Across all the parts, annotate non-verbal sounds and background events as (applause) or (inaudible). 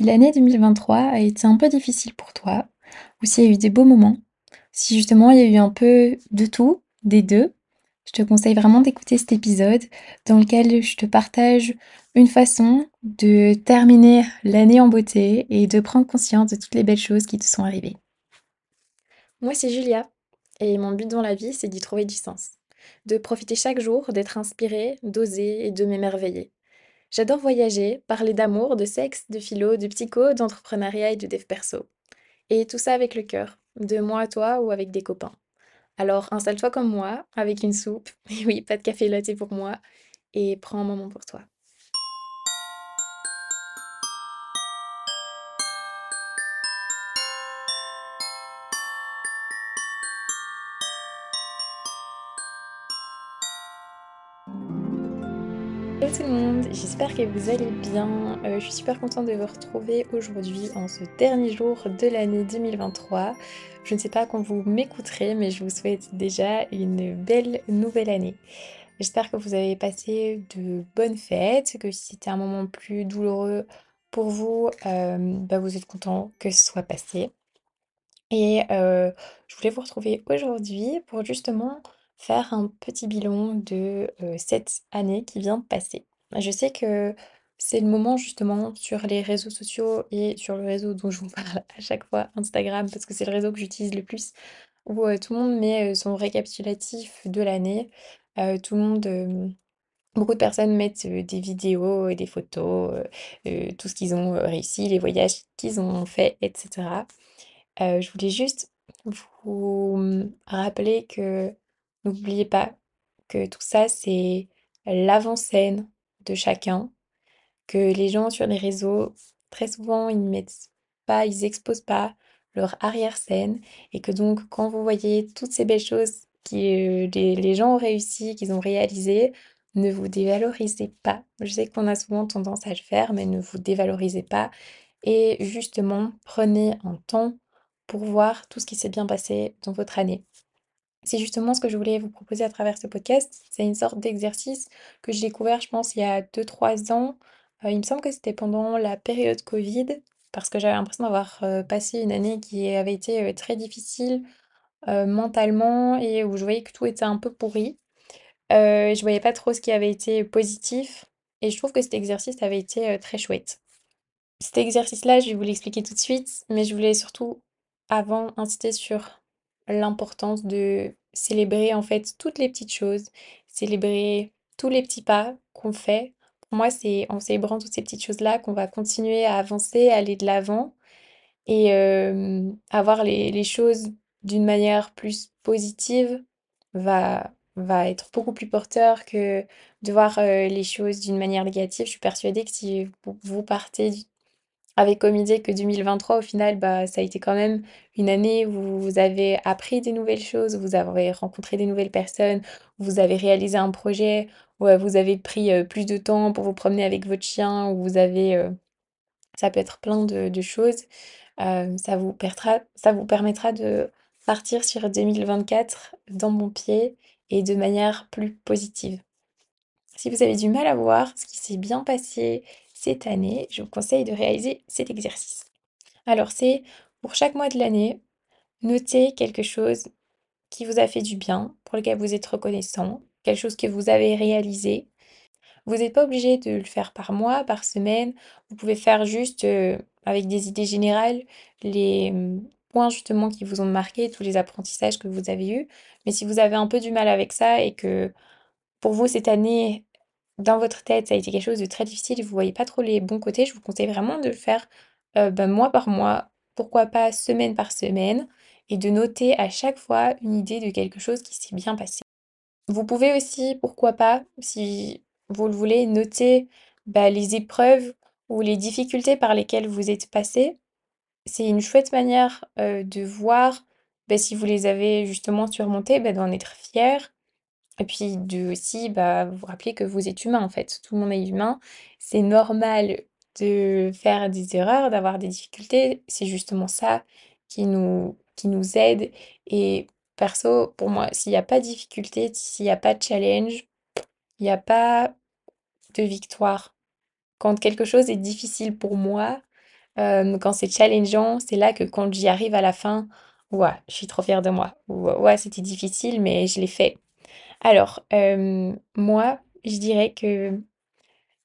L'année 2023 a été un peu difficile pour toi, ou s'il y a eu des beaux moments, si justement il y a eu un peu de tout, des deux, je te conseille vraiment d'écouter cet épisode dans lequel je te partage une façon de terminer l'année en beauté et de prendre conscience de toutes les belles choses qui te sont arrivées. Moi, c'est Julia, et mon but dans la vie, c'est d'y trouver du sens. De profiter chaque jour, d'être inspirée, d'oser et de m'émerveiller. J'adore voyager, parler d'amour, de sexe, de philo, de psycho, d'entrepreneuriat et de dev perso. Et tout ça avec le cœur, de moi à toi ou avec des copains. Alors installe-toi comme moi, avec une soupe, (laughs) et oui, pas de café latte pour moi, et prends un moment pour toi. Tout le monde, j'espère que vous allez bien. Euh, je suis super contente de vous retrouver aujourd'hui en ce dernier jour de l'année 2023. Je ne sais pas quand vous m'écouterez, mais je vous souhaite déjà une belle nouvelle année. J'espère que vous avez passé de bonnes fêtes, que si c'était un moment plus douloureux pour vous, euh, bah, vous êtes content que ce soit passé. Et euh, je voulais vous retrouver aujourd'hui pour justement faire un petit bilan de cette année qui vient de passer. Je sais que c'est le moment justement sur les réseaux sociaux et sur le réseau dont je vous (laughs) parle à chaque fois, Instagram, parce que c'est le réseau que j'utilise le plus, où tout le monde met son récapitulatif de l'année. tout le monde, beaucoup de personnes mettent des vidéos et des photos, tout ce qu'ils ont réussi, les voyages qu'ils ont fait, etc. je voulais juste vous mmh, rappeler que N'oubliez pas que tout ça, c'est l'avant-scène de chacun, que les gens sur les réseaux, très souvent, ils mettent pas, ils exposent pas leur arrière-scène, et que donc, quand vous voyez toutes ces belles choses que euh, les, les gens ont réussi, qu'ils ont réalisées, ne vous dévalorisez pas. Je sais qu'on a souvent tendance à le faire, mais ne vous dévalorisez pas. Et justement, prenez un temps pour voir tout ce qui s'est bien passé dans votre année. C'est justement ce que je voulais vous proposer à travers ce podcast. C'est une sorte d'exercice que j'ai découvert, je pense, il y a 2-3 ans. Euh, il me semble que c'était pendant la période Covid, parce que j'avais l'impression d'avoir euh, passé une année qui avait été euh, très difficile mentalement et où je voyais que tout était un peu pourri. je voyais pas trop ce qui avait été positif et je trouve que cet exercice avait été très chouette. Cet exercice-là, je vais vous l'expliquer tout de suite, mais je voulais surtout avant insister sur l'importance de célébrer en fait toutes les petites choses, célébrer tous les petits pas qu'on fait. Pour moi, c'est en célébrant toutes ces petites choses-là qu'on va continuer à avancer, à aller de l'avant et avoir les, les choses d'une manière plus positive va, va être beaucoup plus porteur que de voir les choses d'une manière négative. Je suis persuadée que si vous partez avec comme idée que 2023, au final, bah, ça a été quand même une année où vous avez appris des nouvelles choses, vous avez rencontré des nouvelles personnes, vous avez réalisé un projet, où vous avez pris plus de temps pour vous promener avec votre chien, où vous avez... ça peut être plein de, choses. permettra, ça vous permettra de partir sur 2024 dans bon pied et de manière plus positive. Si vous avez du mal à voir ce qui s'est bien passé, cette année, je vous conseille de réaliser cet exercice. Alors c'est pour chaque mois de l'année, notez quelque chose qui vous a fait du bien, pour lequel vous êtes reconnaissant, quelque chose que vous avez réalisé. Vous n'êtes pas obligé de le faire par mois, par semaine. Vous pouvez faire juste euh, avec des idées générales les hum, points justement qui vous ont marqué, tous les apprentissages que vous avez eus. Mais si vous avez un peu du mal avec ça et que pour vous cette année dans votre tête, ça a été quelque chose de très difficile vous voyez pas trop les bons côtés, je vous conseille vraiment de le faire euh, bah, mois par mois, pourquoi pas semaine par semaine, et de noter à chaque fois une idée de quelque chose qui s'est bien passé. Vous pouvez aussi, pourquoi pas, si vous le voulez, noter bah, les épreuves ou les difficultés par lesquelles vous êtes passé. C'est une chouette manière euh, de voir bah, si vous les avez justement surmontées, d'en être fier et puis de aussi bah, vous rappeler que vous êtes humain en fait, tout le monde est humain. C'est normal de faire des erreurs, d'avoir des difficultés. C'est justement ça qui nous, qui nous aide. Et perso, pour moi, s'il n'y a pas de difficulté, s'il n'y a pas de challenge, il n'y a pas de victoire. Quand quelque chose est difficile pour moi, Hem, quand c'est challengeant, c'est là que quand j'y arrive à la fin, ouah, je suis trop fière de moi. Ou ouais, c'était difficile, mais je l'ai fait. Alors, hem, moi, je dirais que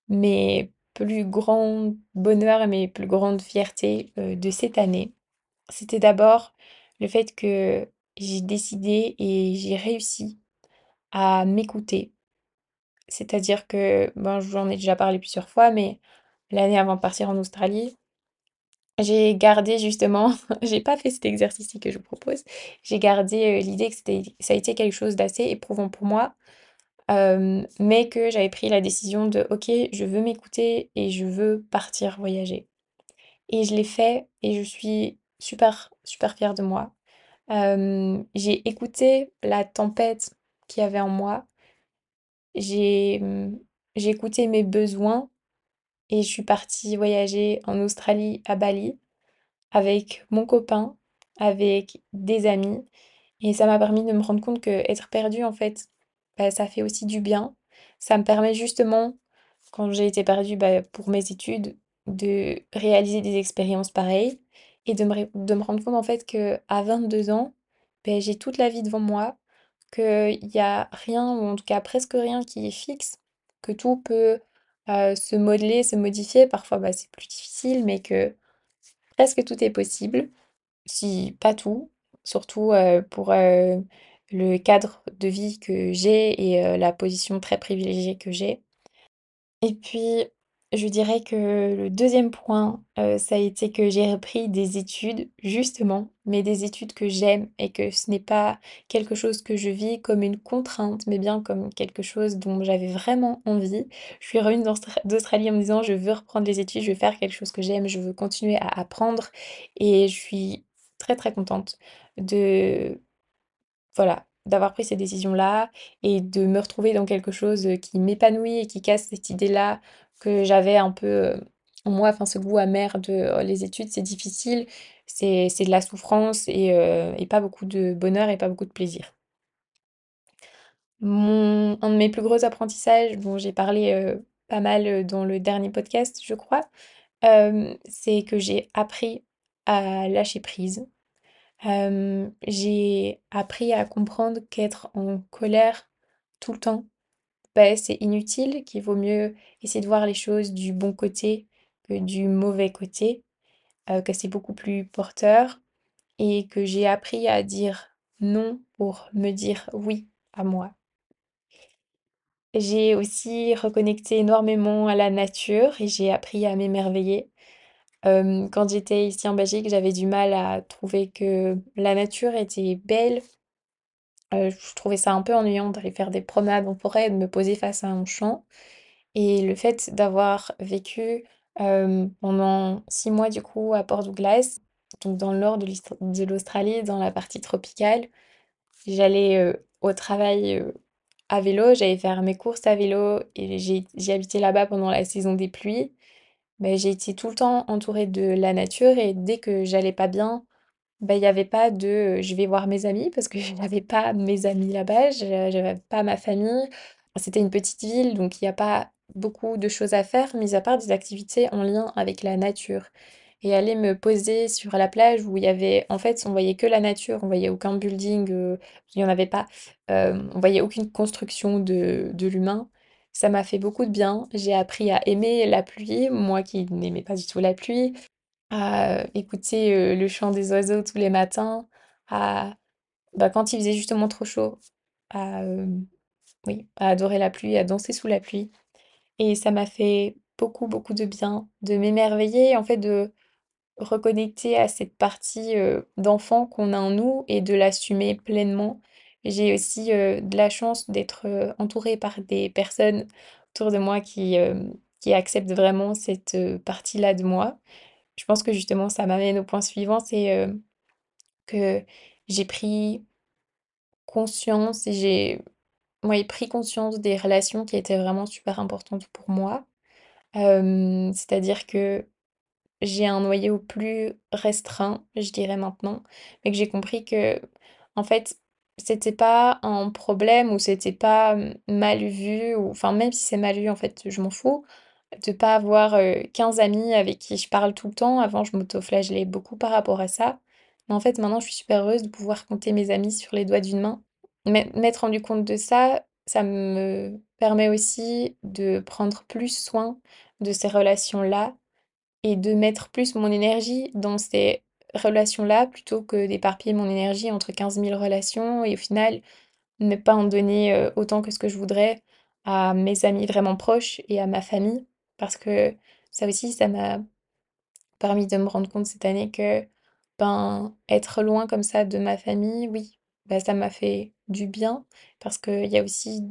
mes plus grands bonheurs et mes plus grandes fiertés, heu, de cette année, c'était d'abord le fait que j'ai décidé et j'ai réussi à m'écouter. C'est-à-dire que, ben, j'en ai déjà parlé plusieurs fois, mais l'année avant de partir en Australie, j'ai gardé justement, (laughs) j'ai pas fait cet exercice-ci que je vous propose, j'ai gardé, heu, l'idée que ça a été quelque chose d'assez éprouvant pour moi, hem, mais que j'avais pris la décision de: «OK, je veux m'écouter et je veux partir voyager» et je l'ai fait et je suis super, super fière de moi. Hem, j'ai écouté la tempête qu'il y avait en moi. J'ai, j'ai écouté mes besoins et je suis partie voyager en Australie, à Bali, avec mon copain, avec des amis et ça m'a permis de me rendre compte qu'être perdue, en fait, bah, ça fait aussi du bien. Ça me permet justement, quand j'ai été perdue, bah, pour mes études, de réaliser des expériences pareilles et de me de me rendre compte, en fait, qu'à 22 ans, beh, j'ai toute la vie devant moi qu'il y a rien, ou en tout cas presque rien qui est fixe, que tout peut euh, se modeler, se modifier. Parfois, bah, c'est plus difficile, mais que presque tout est possible, si pas tout, surtout euh, pour euh, le cadre de vie que j'ai et la position très privilégiée que j'ai. Et puis, je dirais que le deuxième point, heu, ça a été que j'ai repris des études, justement, mais des études que j'aime et que ce n'est pas quelque chose que je vis comme une contrainte, mais bien comme quelque chose dont j'avais vraiment envie. Je suis revenue d'Austra d'Australie en me disant: «Je veux reprendre les études, je veux faire quelque chose que j'aime, je veux continuer à apprendre» et je suis très, très contente de voilà, d'avoir pris ces décisions-là et de me retrouver dans quelque chose, qui m'épanouit et qui casse cette idée-là que j'avais un peu, heu, en moi, enfin ce goût amer de: «Oh les études c'est difficile, c'est de la souffrance et heu et pas beaucoup de bonheur et pas beaucoup de plaisir». Mon un de mes plus gros apprentissages dont j'ai parlé, heu, pas mal, dans le dernier podcast, je crois, c'est que j'ai appris à lâcher prise. J'ai appris à comprendre qu'être en colère tout le temps, c'est inutile, qu'il vaut mieux essayer de voir les choses du bon côté que du mauvais côté, heu, que c'est beaucoup plus porteur et que j'ai appris à dire non pour me dire oui à moi. J'ai aussi reconnecté énormément à la nature et j'ai appris à m'émerveiller. Hem, quand j'étais ici en Belgique, j'avais du mal à trouver que la nature était belle. Heu, je trouvais ça un peu ennuyant d'aller faire des promenades en forêt de me poser face à un champ et le fait d'avoir vécu, pendant 6 mois du coup à Port Douglas, donc dans le nord de l'Australie, dans la partie tropicale, j'allais, au travail, à vélo, j'allais faire mes courses à vélo et j'ai habité là-bas pendant la saison des pluies. Mais j'ai été tout le temps entourée de la nature et dès que j'allais pas bien, bah, il y avait pas de, heu, je vais voir mes amis parce que (laughs) je n'avais pas mes amis là-bas, je j'avais pas ma famille. C'était une petite ville, donc il y a pas beaucoup de choses à faire, mis à part des activités en lien avec la nature. Et aller me poser sur la plage où il y avait en fait, on voyait que la nature, on voyait aucun building, heu, il y en avait pas, hem, on voyait aucune construction de de l'humain. Ça m'a fait beaucoup de bien. J'ai appris à aimer la pluie, moi qui n'aimais pas du tout la pluie, à écouter, heu, le chant des oiseaux tous les matins, à bah, quand il faisait justement trop chaud, oui, à adorer la pluie, à danser sous la pluie et ça m'a fait beaucoup, beaucoup de bien de m'émerveiller, en fait, de reconnecter à cette partie, heu, d'enfant qu'on a en nous et de l'assumer pleinement. J'ai aussi, de la chance d'être, entourée par des personnes autour de moi qui, qui acceptent vraiment cette, partie-là de moi. Je pense que justement ça m'amène au point suivant, c'est, heu, que j'ai pris conscience et j'ai pris conscience des relations qui étaient vraiment super importantes pour moi. C'est-à-dire que J'ai un noyau plus restreint, je dirais maintenant, mais que j'ai compris que, en fait, c'était pas un problème ou c'était pas, mal vu ou enfin, même si c'est mal vu, en fait, je m'en fous. De pas avoir, heu, 15 amis avec qui je parle tout le temps. Avant, je m'autoflagellais beaucoup par rapport à ça. Mais en fait, maintenant, je suis super heureuse de pouvoir compter mes amis sur les doigts d'une main. M'être rendu compte de ça, ça me permet aussi de prendre plus soin de ces relations-là et de mettre plus mon énergie dans ces relations-là plutôt que d'éparpiller mon énergie entre quinze mille relations et au final ne pas en donner, heu, autant que ce que je voudrais à mes amis vraiment proches et à ma famille. Parce que ça aussi, ça m'a permis de me rendre compte cette année que, ben, être loin comme ça de ma famille, oui, bah, ça m'a fait du bien parce qu'il y a aussi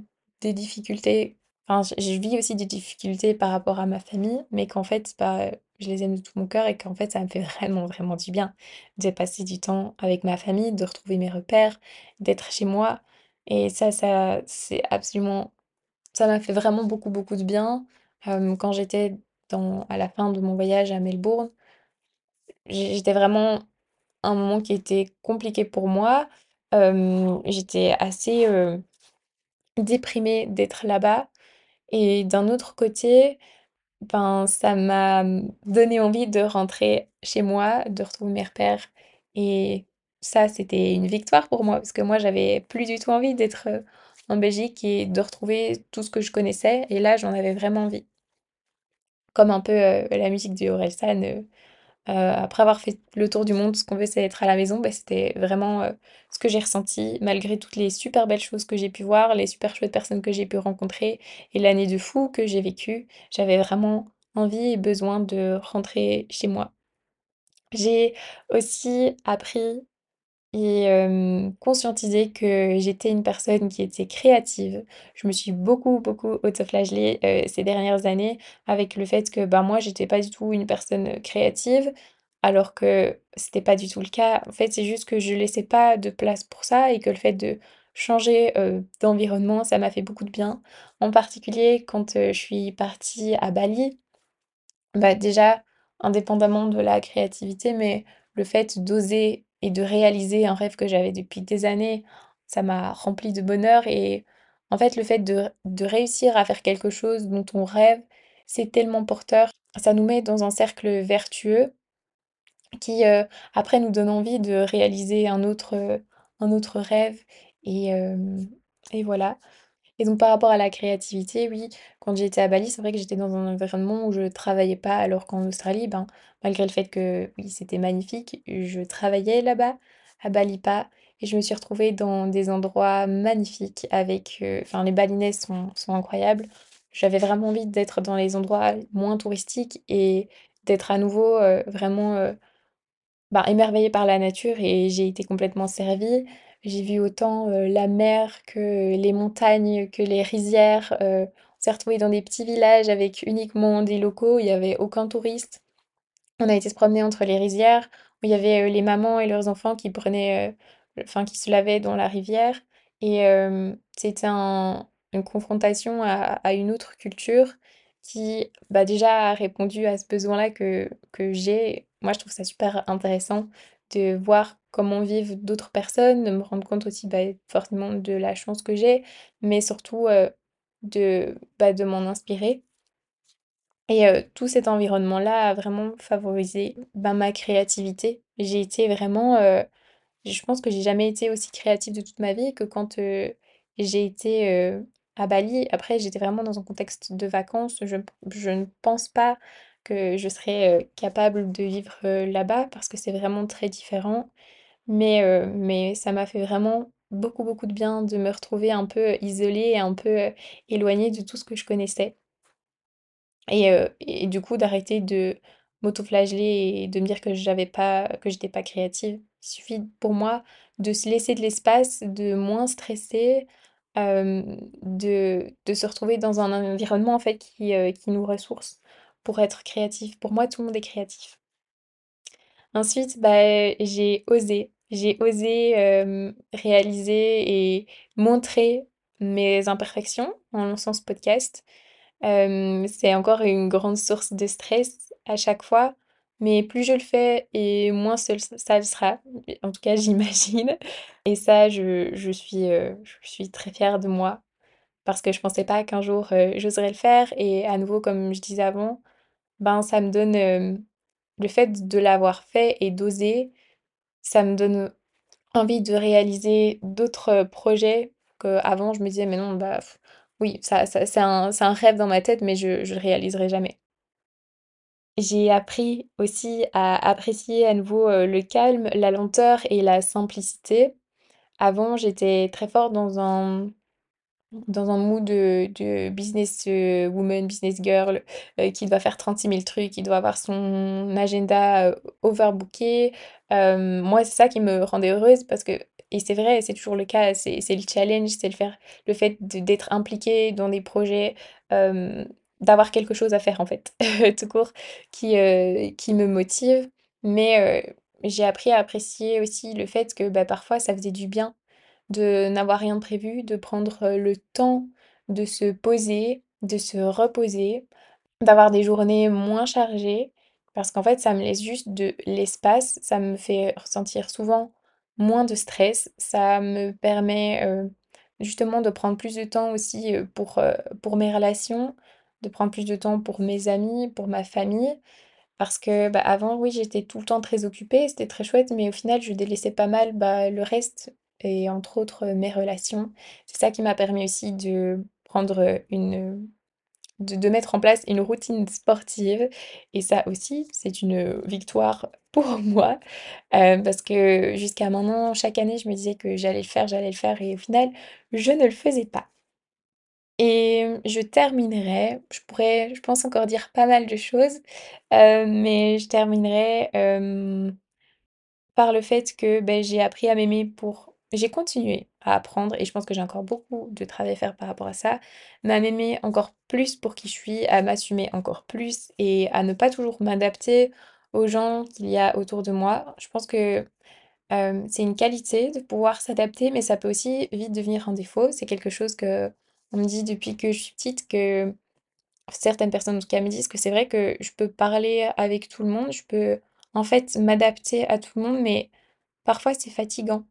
des difficultés enfin, je vis aussi des difficultés par rapport à ma famille, mais qu'en fait, bah, je les aime de tout mon cœur et qu'en fait, ça me fait (laughs) vraiment, vraiment du bien de passer du temps avec ma famille, de retrouver mes repères, d'être chez moi et ça ça c'est absolument ça m'a fait vraiment beaucoup, beaucoup de bien. Quand j'étais à la fin de mon voyage à Melbourne, j'étais vraiment un moment qui était compliqué pour moi. J'étais assez, déprimée d'être là-bas et d'un autre côté, ben, ça m'a, donné envie de rentrer chez moi, de retrouver mes repères et ça, c'était une victoire pour moi parce que moi, j'avais plus du tout envie d'être, en Belgique et de retrouver tout ce que je connaissais et là, j'en avais vraiment envie. Comme un peu, heu, la musique de Orelsan, heu heu, après avoir fait le tour du monde, ce qu'on veut, c'est être à la maison, bah, c'était vraiment, ce que j'ai ressenti malgré toutes les super belles choses que j'ai pu voir, les super chouettes personnes que j'ai pu rencontrer et l'année de fou que j'ai vécue. J'avais vraiment envie et besoin de rentrer chez moi. J'ai aussi appris et hem, conscientisé que j'étais une personne qui était créative. Je me suis beaucoup, beaucoup autoflagellée, heu, ces dernières années avec le fait que, bah, moi, j'étais pas du tout une personne, créative, alors que c'était pas du tout le cas. En fait, c'est juste que je laissais pas de place pour ça et que le fait de changer, d'environnement, ça m'a fait beaucoup de bien. En particulier quand, je suis partie à Bali. Bah, déjà, indépendamment de la créativité, mais le fait d'oser et de réaliser un rêve que j'avais depuis des années, ça m'a rempli de bonheur et en fait, le fait de réussir à faire quelque chose dont on rêve, c'est tellement porteur. Ça nous met dans un cercle vertueux qui, heu, après nous donne envie de réaliser un autre, un autre rêve et hem et voilà. Et donc par rapport à la créativité, oui, quand j'étais à Bali, c'est vrai que j'étais dans un environnement où je travaillais pas, alors qu'en Australie, ben, malgré le fait que oui, c'était magnifique, je travaillais là-bas. À Bali, pas. Et je me suis retrouvée dans des endroits magnifiques avec, heu, enfin les Balinais sont sont incroyables. J'avais vraiment envie d'être dans les endroits moins touristiques et d'être à nouveau, heu, vraiment, heu bah, émerveillée par la nature et j'ai été complètement servie. J'ai vu autant, heu, la mer que les montagnes, que les rizières, heu, on s'est retrouvés dans des petits villages avec uniquement des locaux, il y avait aucun touriste. On a été se promener entre les rizières, où il y avait, heu, les mamans et leurs enfants qui prenaient, enfin qui se lavaient dans la rivière et c'était un une confrontation à à une autre culture qui, bah, déjà a répondu à ce besoin-là que que j'ai. Moi, je trouve ça super intéressant de voir comment vivent d'autres personnes, de me rendre compte aussi, bah, forcément de la chance que j'ai, mais surtout, heu, de, bah, de m'en inspirer. Et heu, tout cet environnement-là a vraiment favorisé, ben, ma créativité. J'ai été vraiment, heu, je pense que j'ai jamais été aussi créative de toute ma vie que quand, j'ai été, à Bali. Après, j'étais vraiment dans un contexte de vacances. Je je ne pense pas que je serais, capable de vivre, là-bas parce que c'est vraiment très différent. Mais mais ça m'a fait vraiment beaucoup, beaucoup de bien de me retrouver un peu isolée et un peu, éloignée de tout ce que je connaissais. Et et du coup d'arrêter de m'autoflageller et de me dire que j'avais pas que j'étais pas créative. Il suffit pour moi de se laisser de l'espace, de moins stresser, de de se retrouver dans un environnement en fait qui, qui nous ressource pour être créatif. Pour moi, tout le monde est créatif. Ensuite, bah, j'ai osé. J'ai osé, réaliser et montrer mes imperfections en lançant ce podcast. C'est encore une grande source de stress à chaque fois, mais plus je le fais et moins ça le sera, en tout cas (laughs) j'imagine et ça je je suis, je suis très fière de moi parce que je pensais pas qu'un jour, j'oserais le faire et à nouveau, comme je disais avant, ben, ça me donne, le fait de l'avoir fait et d'oser, ça me donne envie de réaliser d'autres, projets qu'avant je me disais: «Mais non, bah, oui, ça ça c'est un un rêve dans ma tête, mais je je le réaliserai jamais». J'ai appris aussi à apprécier à nouveau, le calme, la lenteur et la simplicité. Avant, j'étais très forte dans un dans un mood de de business, heu, woman, business girl, heu, qui doit faire trente-six mille trucs, qui doit avoir son agenda, overbooké. Moi, c'est ça qui me rendait heureuse parce que et c'est vrai, c'est toujours le cas, c'est le challenge, c'est le le fait d'être impliqué dans des projets, d'avoir quelque chose à faire, en fait, (laughs) tout court, qui, me motive. Mais, j'ai appris à apprécier aussi le fait que, bah, parfois, ça faisait du bien de n'avoir rien prévu, de prendre, heu, le temps de se poser, de se reposer, d'avoir des journées moins chargées. Parce qu'en fait, ça me laisse juste de l'espace, ça me fait ressentir souvent moins de stress, ça me permet, heu, justement de prendre plus de temps aussi, heu, pour, pour mes relations, de prendre plus de temps pour mes amis, pour ma famille. Parce que, bah, avant, oui, j'étais tout le temps très occupée, c'était très chouette, mais au final, je délaissais pas mal, bah, le reste et entre autres, mes relations. C'est ça qui m'a permis aussi de prendre, une, de de mettre en place une routine sportive et ça aussi, c'est une, victoire (laughs) pour moi, heu, parce que jusqu'à maintenant, chaque année, je me disais que j'allais le faire, j'allais le faire et au final, je ne le faisais pas. Et je terminerai, je pourrais, je pense encore dire pas mal de choses, heu, mais je terminerai, hem, par le fait que, beh, j'ai appris à m'aimer pour j'ai continué à apprendre et je pense que j'ai encore beaucoup de travail à faire par rapport à ça, mais à m'aimer encore plus pour qui je suis, à m'assumer encore plus et à ne pas toujours m'adapter aux gens qu'il y a autour de moi. Je pense que c'est une qualité de pouvoir s'adapter, mais ça peut aussi vite devenir un défaut. C'est quelque chose que on me dit depuis que je suis petite, que certaines personnes en tout cas me disent que c'est vrai que je peux parler avec tout le monde, je peux en fait m'adapter à tout le monde, mais parfois c'est fatigant.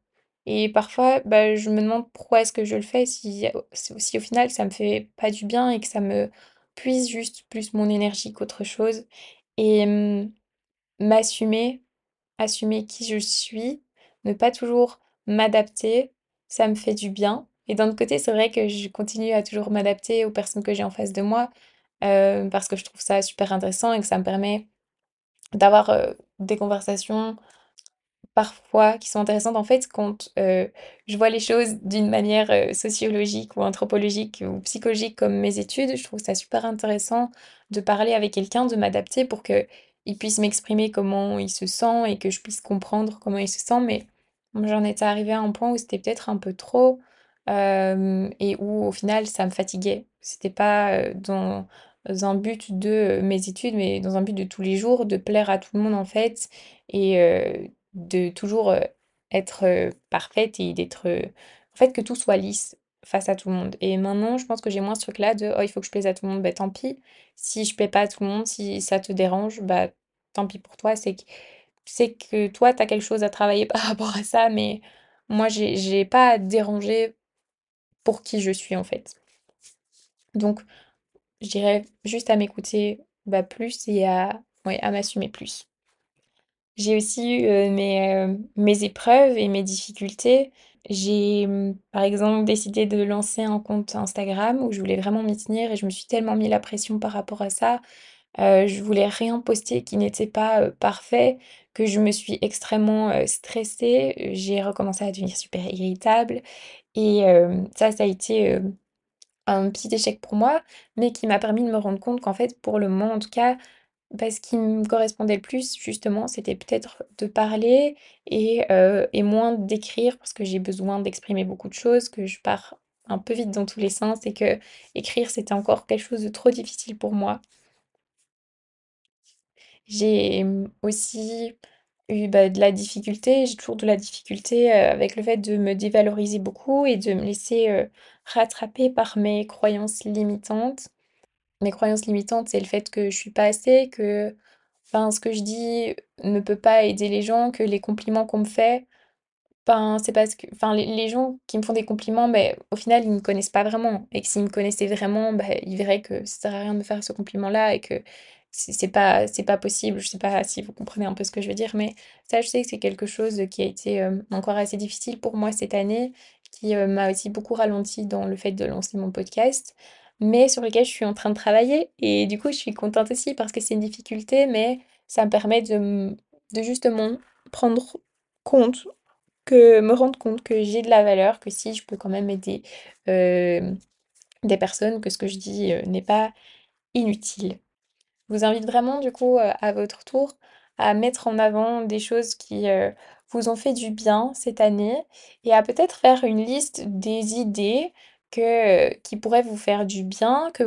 Et parfois, bah, je me demande pourquoi est-ce que je le fais si, si si au final ça me fait pas du bien et que ça me puise juste plus mon énergie qu'autre chose. Et m'assumer Assumer qui je suis, ne pas toujours m'adapter, ça me fait du bien. Et d'un autre côté, c'est vrai que je continue à toujours m'adapter aux personnes que j'ai en face de moi, parce que je trouve ça super intéressant et que ça me permet d'avoir, des conversations Parfois, qui sont intéressantes en fait quand, heu, je vois les choses d'une manière, heu, sociologique ou anthropologique ou psychologique comme mes études, je trouve ça super intéressant de parler avec quelqu'un, de m'adapter pour qu'il puisse m'exprimer comment il se sent et que je puisse comprendre comment il se sent. Mais j'en étais arrivée à un point où c'était peut-être un peu trop, hem et où au final ça me fatiguait. C'était pas, dans un but de, mes études, mais dans un but de tous les jours, de plaire à tout le monde en fait et de toujours, être, parfaite et d'être, en fait, que tout soit lisse face à tout le monde. Et maintenant, je pense que j'ai moins ce truc-là de: «Oh, il faut que je plaise à tout le monde». Bah, tant pis. Si je plais pas à tout le monde, si ça te dérange, bah, tant pis pour toi. C'est que c'est que toi, tu as quelque chose à travailler (laughs) par rapport à ça, mais moi, j'ai j'ai pas à déranger pour qui je suis, en fait. Donc, je dirais juste à m'écouter, bah, plus et à ouais, à m'assumer plus. J'ai aussi eu, heu, mes, heu, mes épreuves et mes difficultés. J'ai, mmh, par exemple, décidé de lancer un compte Instagram où je voulais vraiment m'y tenir et je me suis tellement mis la pression par rapport à ça. Heu, je voulais rien poster qui n'était pas, parfait, que je me suis extrêmement, stressée. J'ai recommencé à devenir super irritable et ça, ça a été, un petit échec pour moi, mais qui m'a permis de me rendre compte qu'en fait, pour le moment en tout cas, bah, ce qui me correspondait le plus justement, c'était peut-être de parler et moins d'écrire parce que j'ai besoin d'exprimer beaucoup de choses, que je pars un peu vite dans tous les sens et que écrire c'était encore quelque chose de trop difficile pour moi. J'ai, aussi eu, bah, de la difficulté, j'ai toujours de la difficulté, avec le fait de me dévaloriser beaucoup et de me laisser, rattraper par mes croyances limitantes. Mes croyances limitantes, c'est le fait que je suis pas assez, que Enfin, ce que je dis ne peut pas aider les gens, que les compliments qu'on me fait, Ben, c'est parce que enfin, les gens qui me font des compliments, beh, au final, ils me connaissent pas vraiment et s'ils me connaissaient vraiment, bah, ils verraient que ça sert à rien de me faire ce compliment-là et que c'est pas c'est pas possible. Je sais pas si vous comprenez un peu ce que je veux dire, mais ça, je sais que c'est quelque chose qui a été, hem, encore assez difficile pour moi cette année, qui, heu, m'a aussi beaucoup ralenti dans le fait de lancer mon podcast, mais sur lequel je suis en train de travailler et du coup, je suis contente aussi parce que c'est une difficulté, mais ça me permet de, justement prendre compte que me rendre compte que j'ai de la valeur, que si je peux quand même aider, des personnes, que ce que je dis, n'est pas inutile. Je vous invite vraiment du coup, à votre tour, à mettre en avant des choses qui, vous ont fait du bien cette année et à peut-être faire une liste des idées que, qui pourraient vous faire du bien, que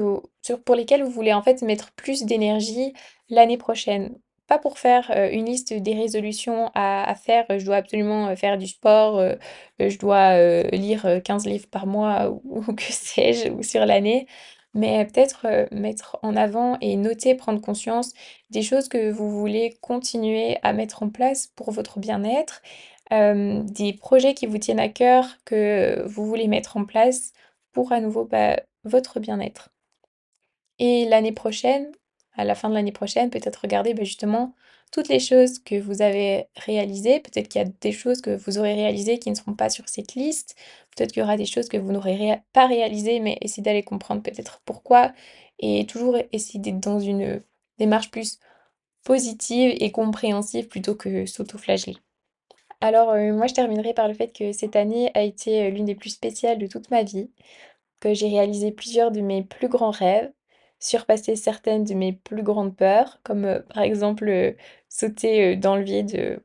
pour lesquelles vous voulez en fait mettre plus d'énergie l'année prochaine. Pas pour faire, heu, une liste des résolutions à faire, heu, je dois absolument, heu, faire du sport, je dois, lire, heu, 15 livres par mois ou (laughs) ou que sais-je, ou sur l'année. Mais peut-être, mettre en avant et noter, prendre conscience des choses que vous voulez continuer à mettre en place pour votre bien-être, des projets qui vous tiennent à cœur que vous voulez mettre en place pour à nouveau, bah, votre bien-être. Et l'année prochaine, à la fin de l'année prochaine, peut-être regarder, beh, justement toutes les choses que vous avez réalisées. Peut-être qu'il y a des choses que vous aurez réalisées qui ne seront pas sur cette liste. Peut-être qu'il y aura des choses que vous n'aurez pas réalisées, mais essayez d'aller comprendre peut-être pourquoi et toujours essayer d'être dans une, démarche plus positive et compréhensive plutôt que s'auto-flageller. Alors, heu, moi je terminerai par le fait que cette année a été, heu, l'une des plus spéciales de toute ma vie, que j'ai réalisé plusieurs de mes plus grands rêves, surpassé certaines de mes plus grandes peurs, comme, heu, par exemple, sauter, dans le vide,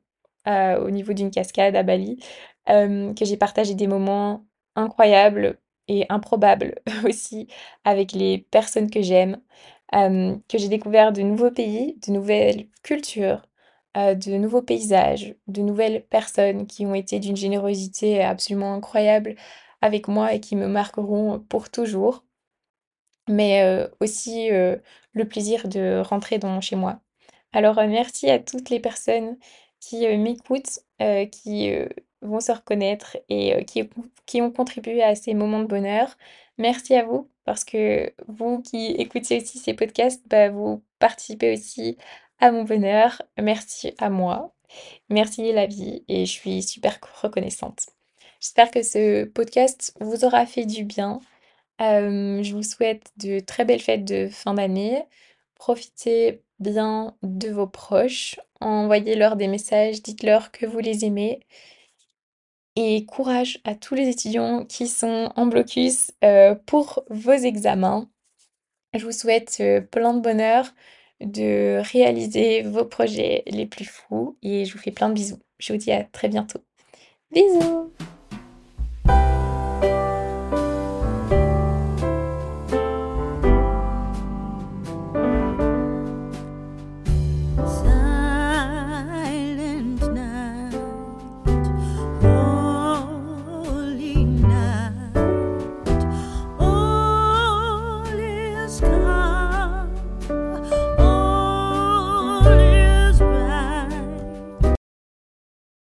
au niveau d'une cascade à Bali, que j'ai partagé des moments incroyables et improbables (laughs) aussi avec les personnes que j'aime, que j'ai découvert de nouveaux pays, de nouvelles cultures, heu, de nouveaux paysages, de nouvelles personnes qui ont été d'une générosité absolument incroyable avec moi et qui me marqueront pour toujours. Mais, heu, aussi, heu, le plaisir de rentrer dans chez moi. Alors, merci à toutes les personnes qui, m'écoutent, qui, vont se reconnaître et heu, qui ont qui ont contribué à ces moments de bonheur. Merci à vous parce que vous qui écoutez aussi ces podcasts, bah, vous participez aussi à mon bonheur. Merci à moi, merci la vie et je suis super co reconnaissante. J'espère que ce podcast vous aura fait du bien. Hem, je vous souhaite de très belles fêtes de fin d'année. Profitez bien de vos proches, envoyez-leur des messages, dites-leur que vous les aimez et courage à tous les étudiants qui sont en blocus, heu, pour vos examens. Je vous souhaite, heu, plein de bonheur, de réaliser vos projets les plus fous et je vous fais plein de bisous. Je vous dis à très bientôt. Bisous!